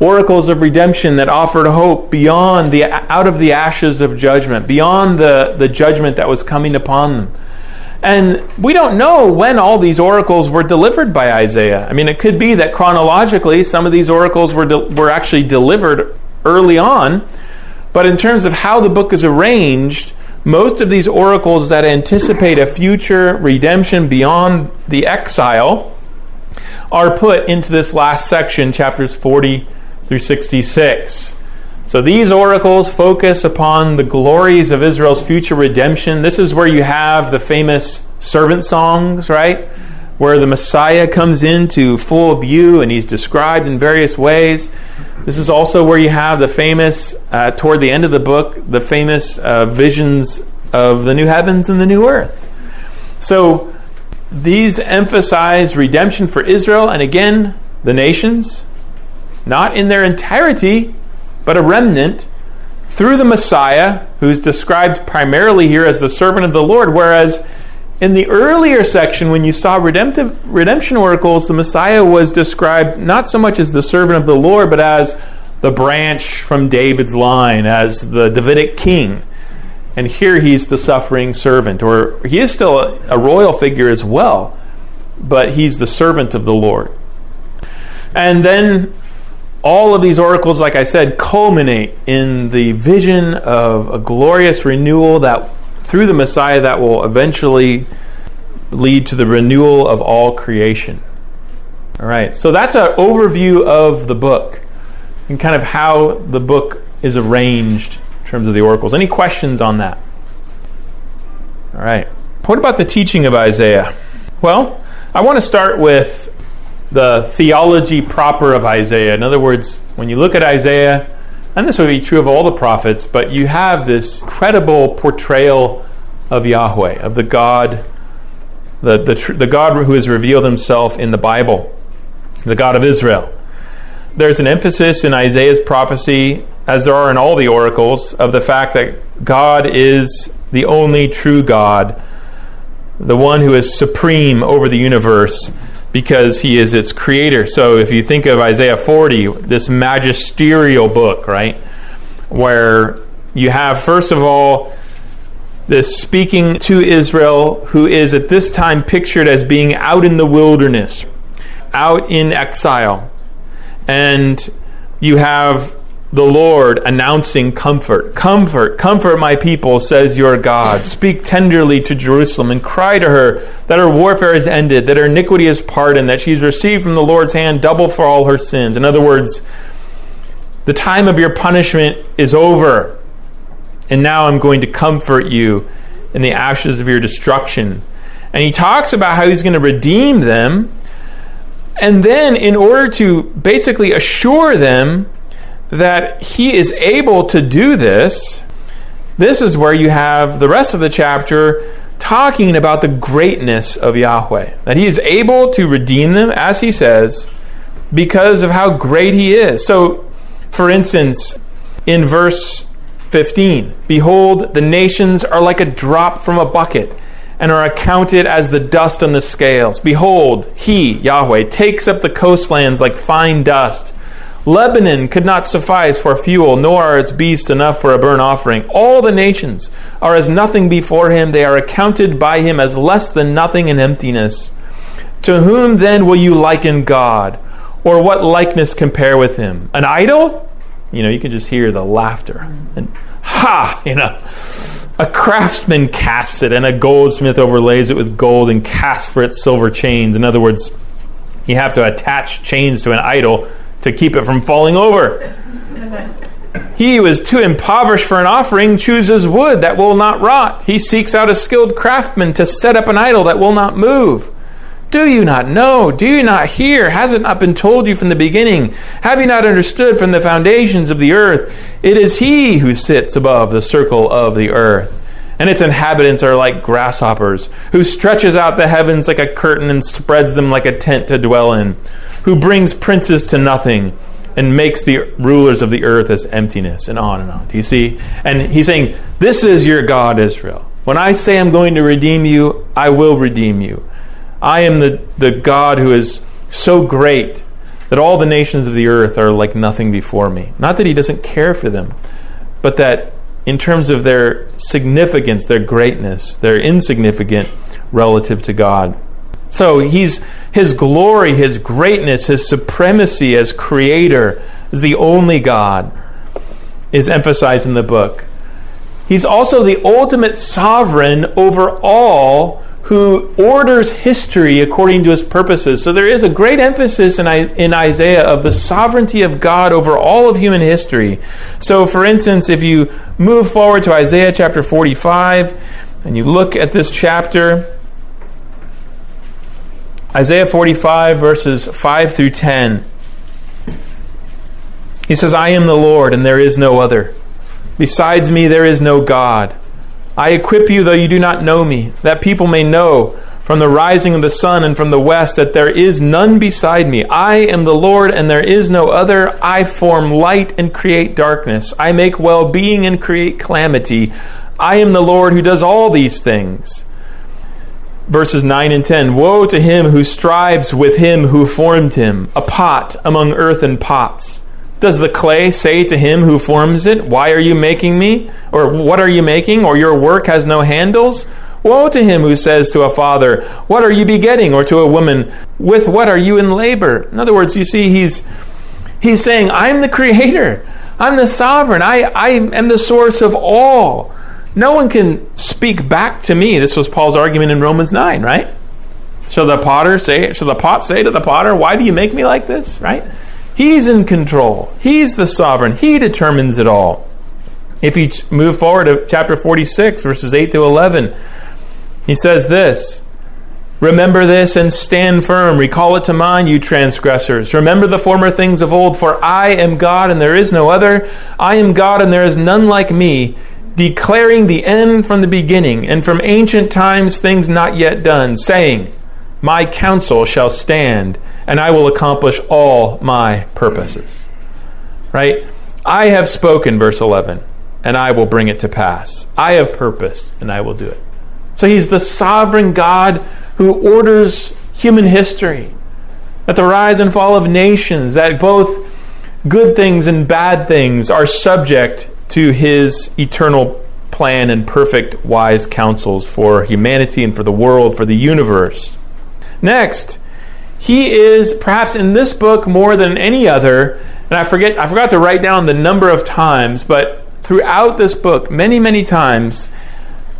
Oracles of redemption that offered hope beyond the out of the ashes of judgment, beyond the, the judgment that was coming upon them. And we don't know when all these oracles were delivered by Isaiah. I mean, it could be that chronologically some of these oracles were, de- were actually delivered early on. But in terms of how the book is arranged, most of these oracles that anticipate a future redemption beyond the exile are put into this last section, chapters 40 through 66. So these oracles focus upon the glories of Israel's future redemption. This is where you have the famous servant songs, right? Where the Messiah comes into full view and he's described in various ways. This is also where you have the famous, uh, toward the end of the book, the famous uh, visions of the new heavens and the new earth. So these emphasize redemption for Israel and again, the nations, not in their entirety, but a remnant through the Messiah, who's described primarily here as the servant of the Lord, whereas in the earlier section, when you saw redemptive, redemption oracles, the Messiah was described not so much as the servant of the Lord, but as the branch from David's line, as the Davidic king. And here he's the suffering servant, or he is still a, a royal figure as well, but he's the servant of the Lord. And then all of these oracles, like I said, culminate in the vision of a glorious renewal that through the Messiah that will eventually lead to the renewal of all creation. All right, so that's an overview of the book and kind of how the book is arranged in terms of the oracles. Any questions on that? All right. What about the teaching of Isaiah? Well, I want to start with the theology proper of Isaiah. In other words, when you look at Isaiah, and this would be true of all the prophets, but you have this credible portrayal of Yahweh, of the God, the, the, the God who has revealed himself in the Bible, the God of Israel. There's an emphasis in Isaiah's prophecy, as there are in all the oracles, of the fact that God is the only true God, the one who is supreme over the universe because he is its creator. So if you think of Isaiah 40, this magisterial book, right, where you have, first of all, this speaking to Israel, who is at this time pictured as being out in the wilderness, out in exile. And you have the Lord announcing comfort. Comfort, comfort my people, says your God. Speak tenderly to Jerusalem and cry to her that her warfare is ended, that her iniquity is pardoned, that she's received from the Lord's hand double for all her sins. In other words, the time of your punishment is over, and now I'm going to comfort you in the ashes of your destruction. And he talks about how he's going to redeem them. And then, in order to basically assure them that he is able to do this, this is where you have the rest of the chapter talking about the greatness of Yahweh. That he is able to redeem them, as he says, because of how great he is. So, for instance, in verse 15, behold, the nations are like a drop from a bucket and are accounted as the dust on the scales. Behold, he, Yahweh, takes up the coastlands like fine dust. Lebanon could not suffice for fuel, nor are its beasts enough for a burnt offering. All the nations are as nothing before him. They are accounted by him as less than nothing in emptiness. To whom then will you liken God? Or what likeness compare with him? An idol? You know, you can just hear the laughter. And ha! You know. A craftsman casts it, and a goldsmith overlays it with gold and casts for it silver chains. In other words, you have to attach chains to an idol to keep it from falling over. He who is too impoverished for an offering chooses wood that will not rot. He seeks out a skilled craftsman to set up an idol that will not move. Do you not know? Do you not hear? Has it not been told you from the beginning? Have you not understood from the foundations of the earth? It is He who sits above the circle of the earth and its inhabitants are like grasshoppers, who stretches out the heavens like a curtain and spreads them like a tent to dwell in, who brings princes to nothing and makes the rulers of the earth as emptiness, and on and on. Do you see? And he's saying, This is your God, Israel. When I say I'm going to redeem you, I will redeem you. I am the, the God who is so great that all the nations of the earth are like nothing before me. Not that he doesn't care for them, but that in terms of their significance, their greatness, they're insignificant relative to God. So he's his glory, his greatness, his supremacy as creator, as the only God, is emphasized in the book. He's also the ultimate sovereign over all who orders history according to his purposes. So there is a great emphasis in, in Isaiah of the sovereignty of God over all of human history. So, for instance, if you move forward to Isaiah chapter 45 and you look at this chapter, Isaiah 45, verses 5 through 10. He says, I am the Lord, and there is no other. Besides me, there is no God. I equip you, though you do not know me, that people may know from the rising of the sun and from the west that there is none beside me. I am the Lord, and there is no other. I form light and create darkness. I make well being and create calamity. I am the Lord who does all these things. Verses 9 and 10 Woe to him who strives with him who formed him, a pot among earthen pots does the clay say to him who forms it, Why are you making me? Or what are you making? Or your work has no handles? Woe to him who says to a father, What are you begetting? Or to a woman, With what are you in labor? In other words, you see, he's, he's saying, I'm the creator. I'm the sovereign. I, I am the source of all. No one can speak back to me. This was Paul's argument in Romans 9, right? Shall the potter say, shall the pot say to the potter, Why do you make me like this? Right? He's in control. He's the sovereign. He determines it all. If you move forward to chapter 46, verses 8 to 11, he says this Remember this and stand firm. Recall it to mind, you transgressors. Remember the former things of old, for I am God and there is no other. I am God and there is none like me, declaring the end from the beginning, and from ancient times things not yet done, saying, My counsel shall stand and I will accomplish all my purposes. Right? I have spoken, verse 11, and I will bring it to pass. I have purpose, and I will do it. So he's the sovereign God who orders human history, that the rise and fall of nations, that both good things and bad things are subject to his eternal plan and perfect wise counsels for humanity and for the world, for the universe. Next, he is perhaps in this book more than any other, and I forget I forgot to write down the number of times, but throughout this book, many, many times,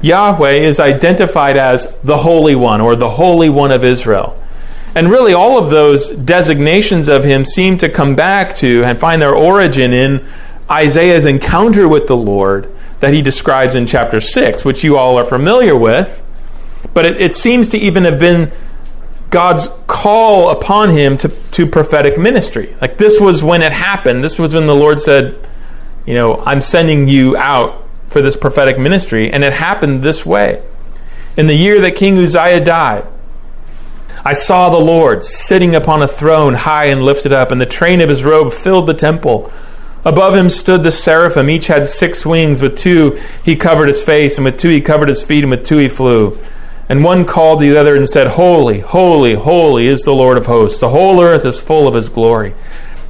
Yahweh is identified as the Holy One or the Holy One of Israel. And really, all of those designations of him seem to come back to and find their origin in Isaiah's encounter with the Lord that he describes in chapter 6, which you all are familiar with. But it, it seems to even have been God's call upon him to, to prophetic ministry. Like this was when it happened. This was when the Lord said, You know, I'm sending you out for this prophetic ministry. And it happened this way. In the year that King Uzziah died, I saw the Lord sitting upon a throne high and lifted up, and the train of his robe filled the temple. Above him stood the seraphim. Each had six wings. With two he covered his face, and with two he covered his feet, and with two he flew. And one called the other and said, Holy, holy, holy is the Lord of hosts. The whole earth is full of his glory.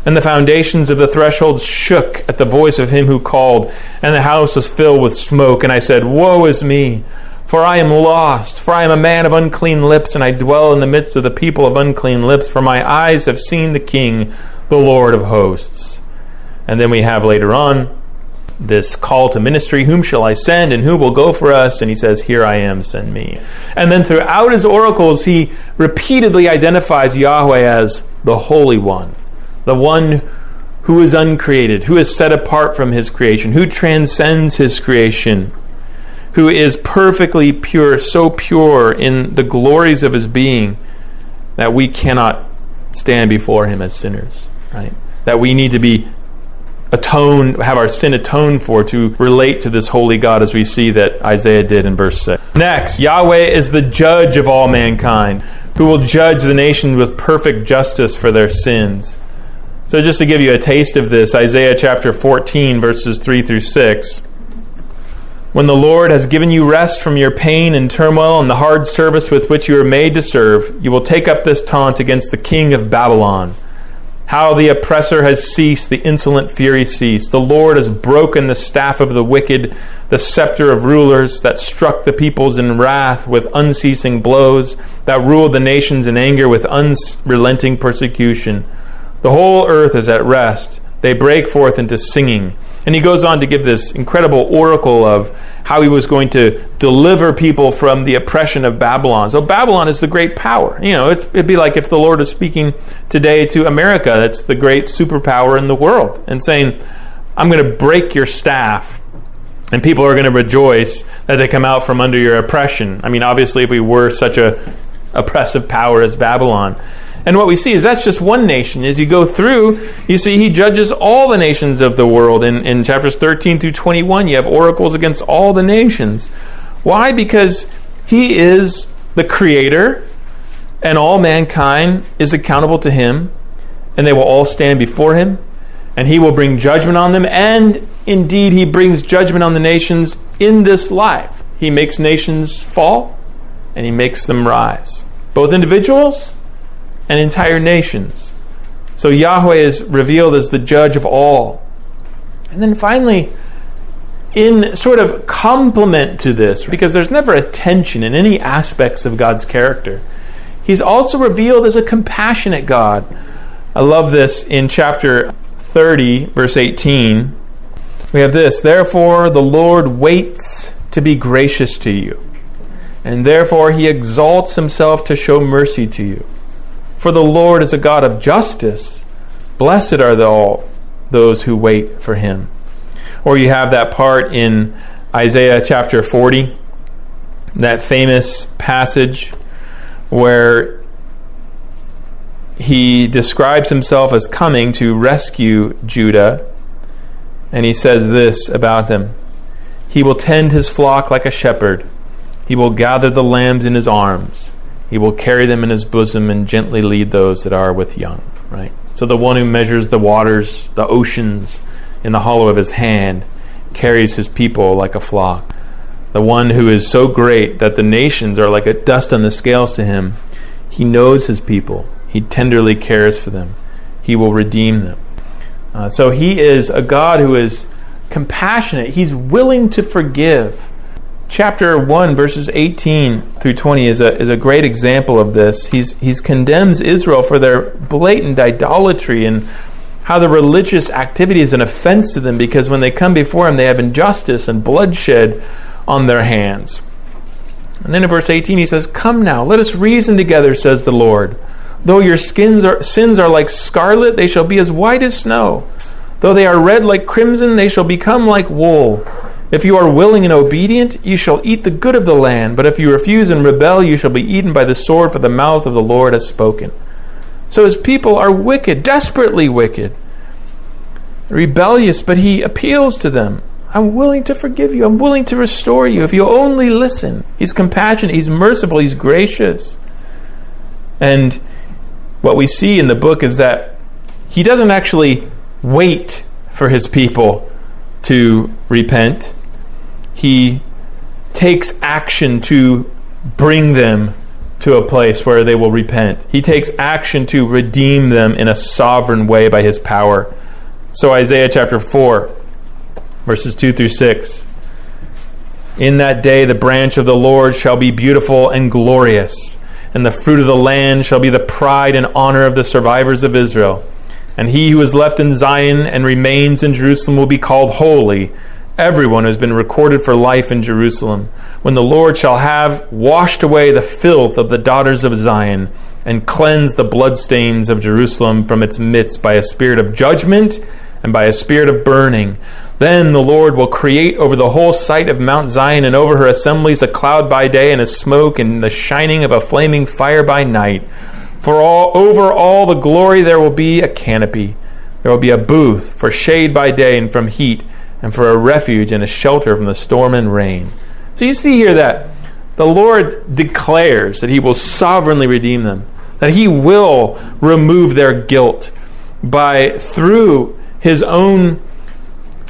And the foundations of the threshold shook at the voice of him who called, and the house was filled with smoke. And I said, Woe is me! For I am lost, for I am a man of unclean lips, and I dwell in the midst of the people of unclean lips, for my eyes have seen the King, the Lord of hosts. And then we have later on, this call to ministry whom shall i send and who will go for us and he says here i am send me and then throughout his oracles he repeatedly identifies yahweh as the holy one the one who is uncreated who is set apart from his creation who transcends his creation who is perfectly pure so pure in the glories of his being that we cannot stand before Him as sinners, right? That we need to be atone, have our sin atoned for to relate to this holy God as we see that Isaiah did in verse 6. Next, Yahweh is the judge of all mankind, who will judge the nation with perfect justice for their sins. So, just to give you a taste of this, Isaiah chapter 14, verses 3 through 6. When the Lord has given you rest from your pain and turmoil and the hard service with which you are made to serve, you will take up this taunt against the king of Babylon. How the oppressor has ceased, the insolent fury ceased. The Lord has broken the staff of the wicked, the scepter of rulers that struck the peoples in wrath with unceasing blows, that ruled the nations in anger with unrelenting persecution. The whole earth is at rest. They break forth into singing. And he goes on to give this incredible oracle of how he was going to deliver people from the oppression of Babylon. So Babylon is the great power. You know, it'd be like if the Lord is speaking today to America, that's the great superpower in the world, and saying, I'm going to break your staff. And people are going to rejoice that they come out from under your oppression. I mean, obviously, if we were such a oppressive power as Babylon. And what we see is that's just one nation. As you go through, you see he judges all the nations of the world. In, in chapters 13 through 21, you have oracles against all the nations. Why? Because he is the creator, and all mankind is accountable to him, and they will all stand before him, and he will bring judgment on them. And indeed, he brings judgment on the nations in this life. He makes nations fall, and he makes them rise. Both individuals and entire nations. So Yahweh is revealed as the judge of all. And then finally, in sort of complement to this, because there's never a tension in any aspects of God's character, he's also revealed as a compassionate God. I love this in chapter 30, verse 18. We have this Therefore, the Lord waits to be gracious to you, and therefore he exalts himself to show mercy to you. For the Lord is a God of justice. Blessed are all those who wait for him. Or you have that part in Isaiah chapter 40, that famous passage where he describes himself as coming to rescue Judah. And he says this about them He will tend his flock like a shepherd, he will gather the lambs in his arms he will carry them in his bosom and gently lead those that are with young. Right? So the one who measures the waters, the oceans, in the hollow of his hand, carries his people like a flock. The one who is so great that the nations are like a dust on the scales to him. He knows his people. He tenderly cares for them. He will redeem them. Uh, so he is a God who is compassionate. He's willing to forgive chapter 1 verses 18 through 20 is a, is a great example of this. He's, he's condemns israel for their blatant idolatry and how the religious activity is an offense to them because when they come before him they have injustice and bloodshed on their hands. And then in verse 18 he says come now let us reason together says the lord. Though your skins are, sins are like scarlet they shall be as white as snow. Though they are red like crimson they shall become like wool if you are willing and obedient, you shall eat the good of the land. But if you refuse and rebel, you shall be eaten by the sword, for the mouth of the Lord has spoken. So his people are wicked, desperately wicked, rebellious, but he appeals to them. I'm willing to forgive you. I'm willing to restore you if you only listen. He's compassionate, he's merciful, he's gracious. And what we see in the book is that he doesn't actually wait for his people to repent he takes action to bring them to a place where they will repent. He takes action to redeem them in a sovereign way by his power. So, Isaiah chapter 4, verses 2 through 6. In that day, the branch of the Lord shall be beautiful and glorious, and the fruit of the land shall be the pride and honor of the survivors of Israel. And he who is left in Zion and remains in Jerusalem will be called holy everyone who has been recorded for life in Jerusalem, when the Lord shall have washed away the filth of the daughters of Zion and cleansed the bloodstains of Jerusalem from its midst by a spirit of judgment and by a spirit of burning. Then the Lord will create over the whole site of Mount Zion and over her assemblies a cloud by day and a smoke and the shining of a flaming fire by night For all over all the glory there will be a canopy. There will be a booth for shade by day and from heat, and for a refuge and a shelter from the storm and rain. So you see here that the Lord declares that He will sovereignly redeem them, that He will remove their guilt by through His own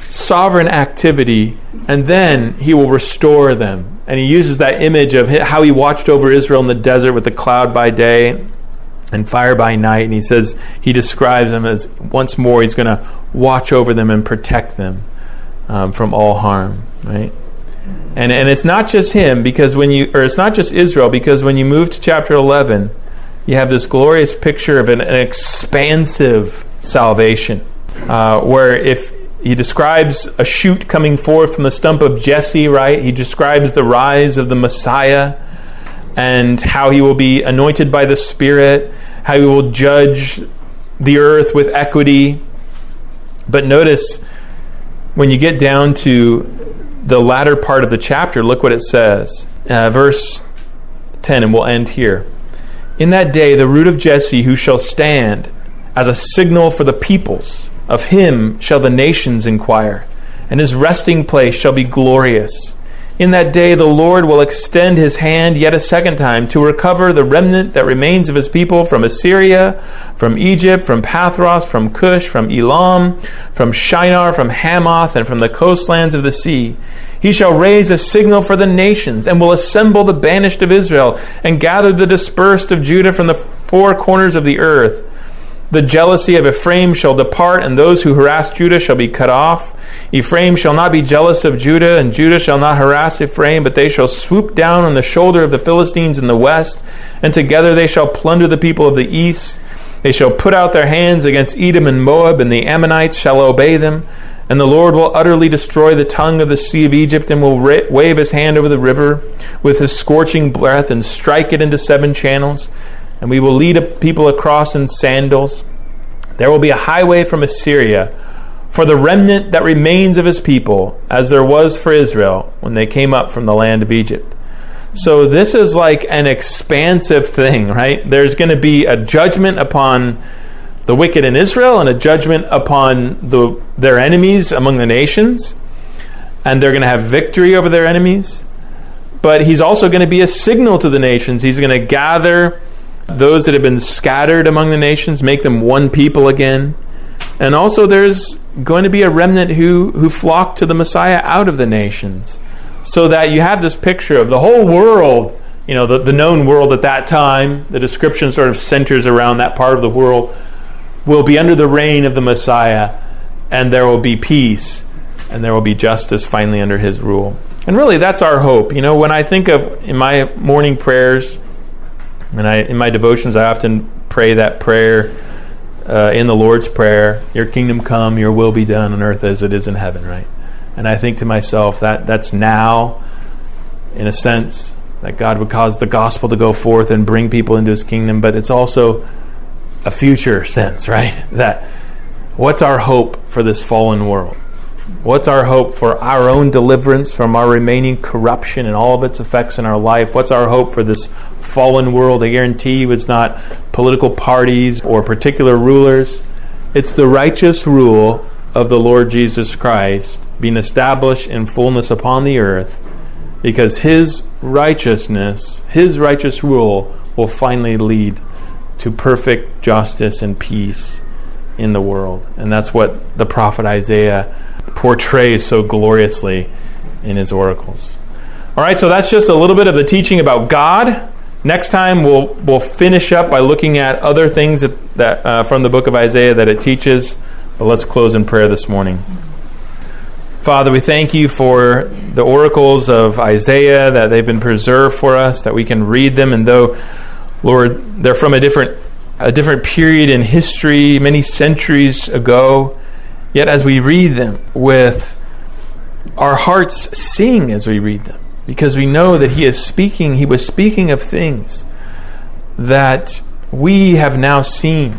sovereign activity, and then He will restore them. And He uses that image of how He watched over Israel in the desert with the cloud by day and fire by night. And He says, He describes them as once more He's going to watch over them and protect them um, from all harm, right? And, and it's not just him because when you or it's not just Israel because when you move to chapter 11 you have this glorious picture of an, an expansive salvation uh, where if he describes a shoot coming forth from the stump of Jesse, right? He describes the rise of the Messiah and how he will be anointed by the Spirit, how he will judge the earth with equity. But notice when you get down to the latter part of the chapter, look what it says. Uh, verse 10, and we'll end here. In that day, the root of Jesse, who shall stand as a signal for the peoples, of him shall the nations inquire, and his resting place shall be glorious. In that day, the Lord will extend his hand yet a second time to recover the remnant that remains of his people from Assyria, from Egypt, from Pathros, from Cush, from Elam, from Shinar, from Hamath, and from the coastlands of the sea. He shall raise a signal for the nations, and will assemble the banished of Israel, and gather the dispersed of Judah from the four corners of the earth. The jealousy of Ephraim shall depart, and those who harass Judah shall be cut off. Ephraim shall not be jealous of Judah, and Judah shall not harass Ephraim, but they shall swoop down on the shoulder of the Philistines in the west, and together they shall plunder the people of the east. They shall put out their hands against Edom and Moab, and the Ammonites shall obey them. And the Lord will utterly destroy the tongue of the sea of Egypt, and will ra- wave his hand over the river with his scorching breath, and strike it into seven channels and we will lead a people across in sandals. There will be a highway from Assyria for the remnant that remains of his people, as there was for Israel when they came up from the land of Egypt. So, this is like an expansive thing, right? There's going to be a judgment upon the wicked in Israel and a judgment upon the, their enemies among the nations. And they're going to have victory over their enemies. But he's also going to be a signal to the nations. He's going to gather those that have been scattered among the nations, make them one people again. And also, there's going to be a remnant who, who flock to the Messiah out of the nations. So that you have this picture of the whole world, you know, the, the known world at that time, the description sort of centers around that part of the world, will be under the reign of the Messiah, and there will be peace, and there will be justice finally under his rule. And really, that's our hope. You know, when I think of in my morning prayers, and I, in my devotions, I often pray that prayer uh, in the Lord's Prayer Your kingdom come, your will be done on earth as it is in heaven, right? And I think to myself, that that's now, in a sense, that God would cause the gospel to go forth and bring people into his kingdom, but it's also a future sense, <laughs> right? That what's our hope for this fallen world? What's our hope for our own deliverance from our remaining corruption and all of its effects in our life? What's our hope for this fallen world? I guarantee you it's not political parties or particular rulers. It's the righteous rule of the Lord Jesus Christ being established in fullness upon the earth because his righteousness, his righteous rule, will finally lead to perfect justice and peace in the world. And that's what the prophet Isaiah portrays so gloriously in his oracles. All right, so that's just a little bit of the teaching about God. Next time we'll we'll finish up by looking at other things that, that uh, from the book of Isaiah that it teaches. But let's close in prayer this morning. Father, we thank you for the oracles of Isaiah that they've been preserved for us, that we can read them, and though, Lord, they're from a different a different period in history, many centuries ago, Yet as we read them with our hearts sing as we read them because we know that he is speaking he was speaking of things that we have now seen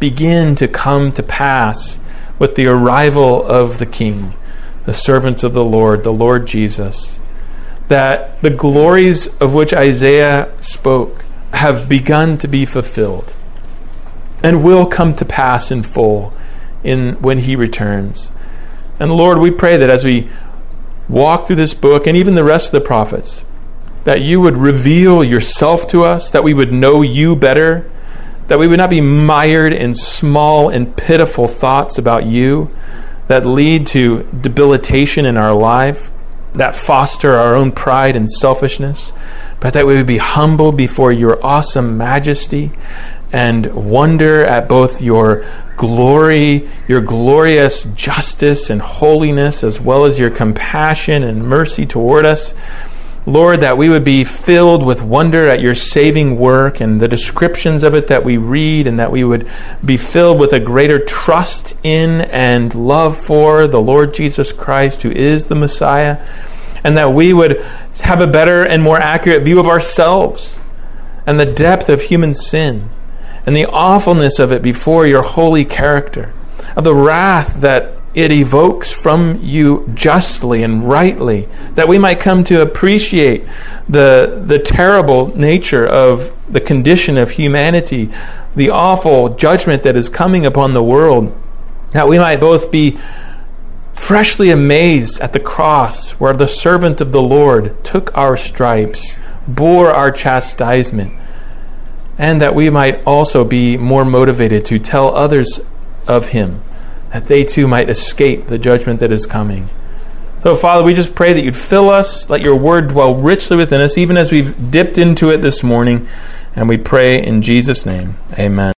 begin to come to pass with the arrival of the king the servants of the Lord the Lord Jesus that the glories of which Isaiah spoke have begun to be fulfilled and will come to pass in full in when he returns. And Lord, we pray that as we walk through this book and even the rest of the prophets, that you would reveal yourself to us, that we would know you better, that we would not be mired in small and pitiful thoughts about you that lead to debilitation in our life, that foster our own pride and selfishness, but that we would be humble before your awesome majesty and wonder at both your glory, your glorious justice and holiness, as well as your compassion and mercy toward us. Lord, that we would be filled with wonder at your saving work and the descriptions of it that we read, and that we would be filled with a greater trust in and love for the Lord Jesus Christ, who is the Messiah, and that we would have a better and more accurate view of ourselves and the depth of human sin and the awfulness of it before your holy character, of the wrath that it evokes from you justly and rightly, that we might come to appreciate the, the terrible nature of the condition of humanity, the awful judgment that is coming upon the world, that we might both be freshly amazed at the cross where the servant of the Lord took our stripes, bore our chastisement, and that we might also be more motivated to tell others of him that they too might escape the judgment that is coming. So, Father, we just pray that you'd fill us, let your word dwell richly within us, even as we've dipped into it this morning. And we pray in Jesus' name. Amen.